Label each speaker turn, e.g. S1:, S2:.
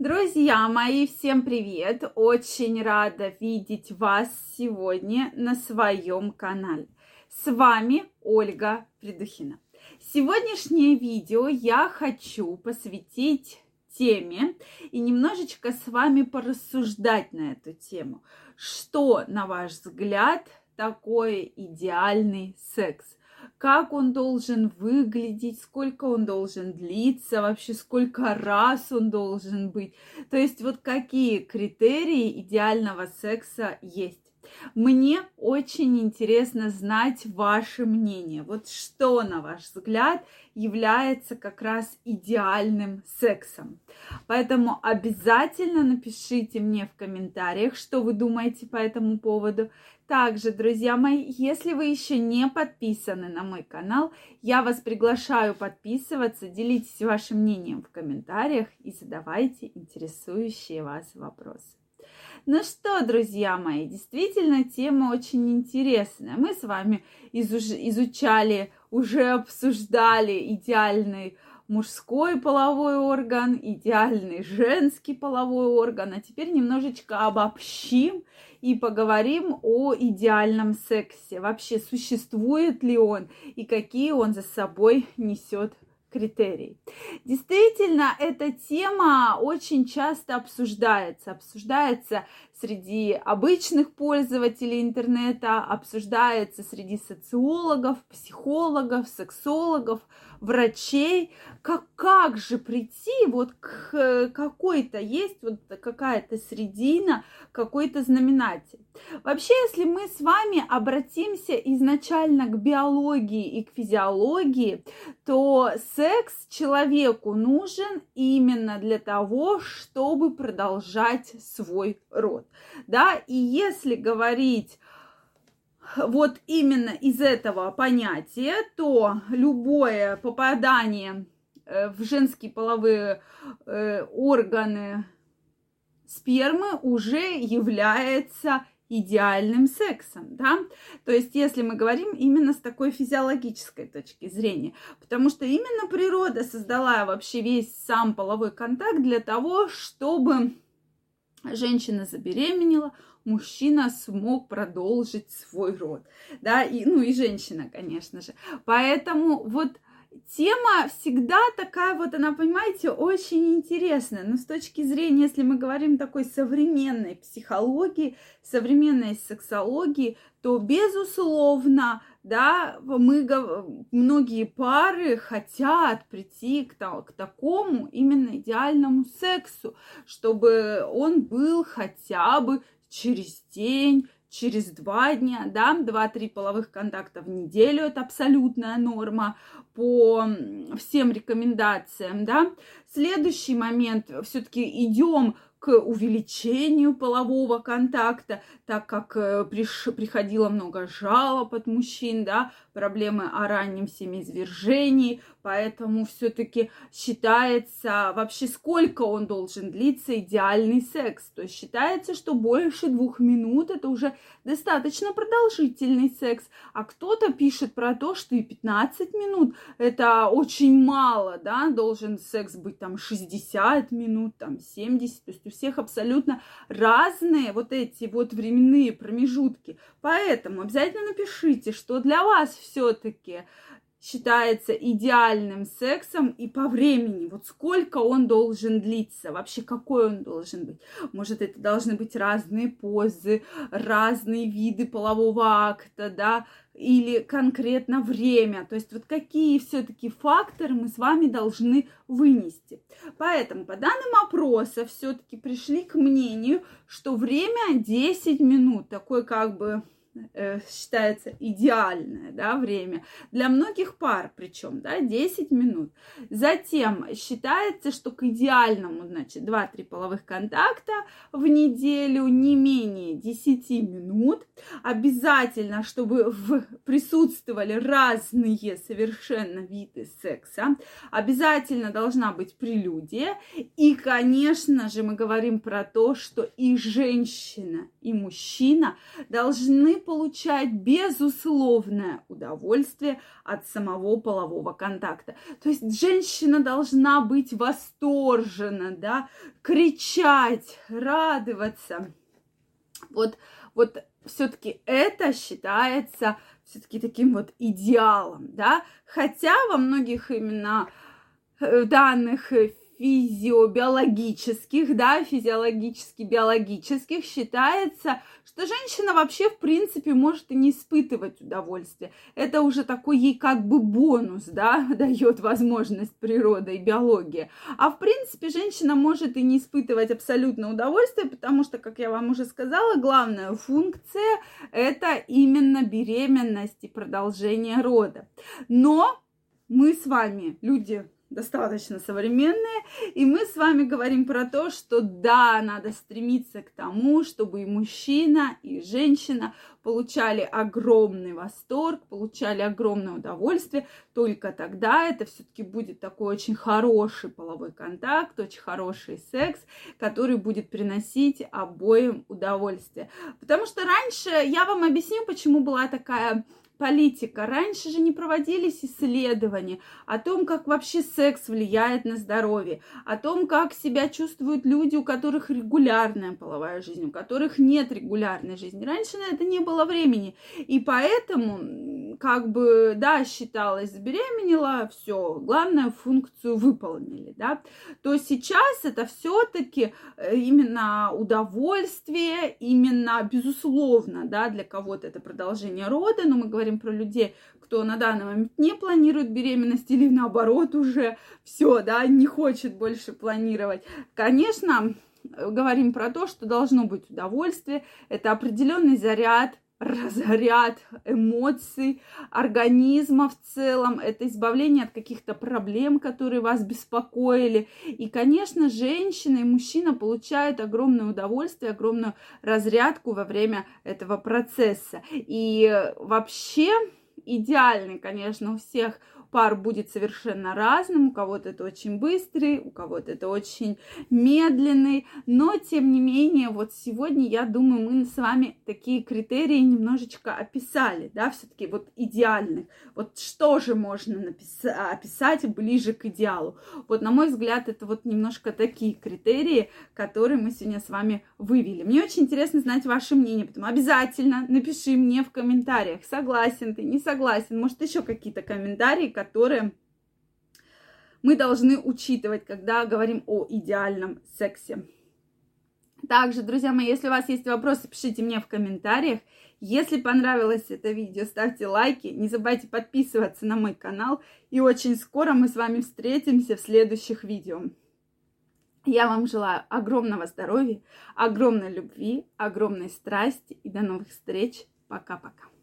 S1: Друзья мои, всем привет! Очень рада видеть вас сегодня на своем канале. С вами Ольга Придухина. Сегодняшнее видео я хочу посвятить теме и немножечко с вами порассуждать на эту тему. Что, на ваш взгляд, такое идеальный секс? Как он должен выглядеть, сколько он должен длиться, вообще сколько раз он должен быть. То есть вот какие критерии идеального секса есть. Мне очень интересно знать ваше мнение. Вот что, на ваш взгляд, является как раз идеальным сексом. Поэтому обязательно напишите мне в комментариях, что вы думаете по этому поводу. Также, друзья мои, если вы еще не подписаны на мой канал, я вас приглашаю подписываться, делитесь вашим мнением в комментариях и задавайте интересующие вас вопросы. Ну что, друзья мои, действительно тема очень интересная. Мы с вами изучали, уже обсуждали идеальный мужской половой орган, идеальный женский половой орган. А теперь немножечко обобщим и поговорим о идеальном сексе. Вообще, существует ли он и какие он за собой несет критерий. Действительно, эта тема очень часто обсуждается. Обсуждается среди обычных пользователей интернета, обсуждается среди социологов, психологов, сексологов, врачей. Как, как же прийти вот к какой-то, есть вот какая-то средина, какой-то знаменатель. Вообще, если мы с вами обратимся изначально к биологии и к физиологии, то секс человеку нужен именно для того, чтобы продолжать свой род да, и если говорить вот именно из этого понятия, то любое попадание э, в женские половые э, органы спермы уже является идеальным сексом, да, то есть если мы говорим именно с такой физиологической точки зрения, потому что именно природа создала вообще весь сам половой контакт для того, чтобы женщина забеременела, мужчина смог продолжить свой род, да, и, ну и женщина, конечно же. Поэтому вот тема всегда такая вот, она, понимаете, очень интересная. Но с точки зрения, если мы говорим такой современной психологии, современной сексологии, то, безусловно, да, мы, многие пары хотят прийти к, к такому именно идеальному сексу, чтобы он был хотя бы через день, через два дня, да, два-три половых контакта в неделю, это абсолютная норма по всем рекомендациям, да. Следующий момент, все-таки идем к увеличению полового контакта, так как э, приш, приходило много жалоб от мужчин, да, проблемы о раннем семяизвержении, поэтому все-таки считается вообще сколько он должен длиться идеальный секс. То есть считается, что больше двух минут это уже достаточно продолжительный секс, а кто-то пишет про то, что и 15 минут это очень мало, да, должен секс быть там 60 минут, там 70, то есть всех абсолютно разные вот эти вот временные промежутки. Поэтому обязательно напишите, что для вас все-таки считается идеальным сексом и по времени, вот сколько он должен длиться, вообще какой он должен быть. Может, это должны быть разные позы, разные виды полового акта, да, или конкретно время. То есть вот какие все-таки факторы мы с вами должны вынести. Поэтому по данным опроса все-таки пришли к мнению, что время 10 минут, такой как бы Э, считается идеальное да, время. Для многих пар причем, да, 10 минут. Затем считается, что к идеальному, значит, 2-3 половых контакта в неделю не менее 10 минут. Обязательно, чтобы в, присутствовали разные совершенно виды секса. Обязательно должна быть прелюдия. И, конечно же, мы говорим про то, что и женщина, и мужчина должны получает безусловное удовольствие от самого полового контакта. То есть женщина должна быть восторжена, да, кричать, радоваться. Вот, вот все-таки это считается все-таки таким вот идеалом, да, хотя во многих именно э, данных физиобиологических, да, физиологически-биологических считается, что женщина вообще, в принципе, может и не испытывать удовольствие. Это уже такой ей как бы бонус, да, дает возможность природа и биология. А в принципе, женщина может и не испытывать абсолютно удовольствие, потому что, как я вам уже сказала, главная функция – это именно беременность и продолжение рода. Но мы с вами, люди достаточно современные, и мы с вами говорим про то, что да, надо стремиться к тому, чтобы и мужчина, и женщина получали огромный восторг, получали огромное удовольствие, только тогда это все-таки будет такой очень хороший половой контакт, очень хороший секс, который будет приносить обоим удовольствие. Потому что раньше, я вам объясню, почему была такая политика. Раньше же не проводились исследования о том, как вообще секс влияет на здоровье, о том, как себя чувствуют люди, у которых регулярная половая жизнь, у которых нет регулярной жизни. Раньше на это не было времени. И поэтому, как бы, да, считалось, забеременела, все, главную функцию выполнили, да. То сейчас это все-таки э, именно удовольствие, именно, безусловно, да, для кого-то это продолжение рода, но мы говорим говорим про людей, кто на данный момент не планирует беременность или наоборот уже все, да, не хочет больше планировать. Конечно, говорим про то, что должно быть удовольствие, это определенный заряд, разряд эмоций, организма в целом, это избавление от каких-то проблем, которые вас беспокоили. И, конечно, женщина и мужчина получают огромное удовольствие, огромную разрядку во время этого процесса. И вообще идеальный, конечно, у всех пар будет совершенно разным. У кого-то это очень быстрый, у кого-то это очень медленный. Но, тем не менее, вот сегодня, я думаю, мы с вами такие критерии немножечко описали, да, все-таки вот идеальных. Вот что же можно написать, описать ближе к идеалу? Вот, на мой взгляд, это вот немножко такие критерии, которые мы сегодня с вами вывели. Мне очень интересно знать ваше мнение, поэтому обязательно напиши мне в комментариях, согласен ты, не согласен, может, еще какие-то комментарии, которые мы должны учитывать, когда говорим о идеальном сексе. Также, друзья мои, если у вас есть вопросы, пишите мне в комментариях. Если понравилось это видео, ставьте лайки, не забывайте подписываться на мой канал. И очень скоро мы с вами встретимся в следующих видео. Я вам желаю огромного здоровья, огромной любви, огромной страсти и до новых встреч. Пока-пока.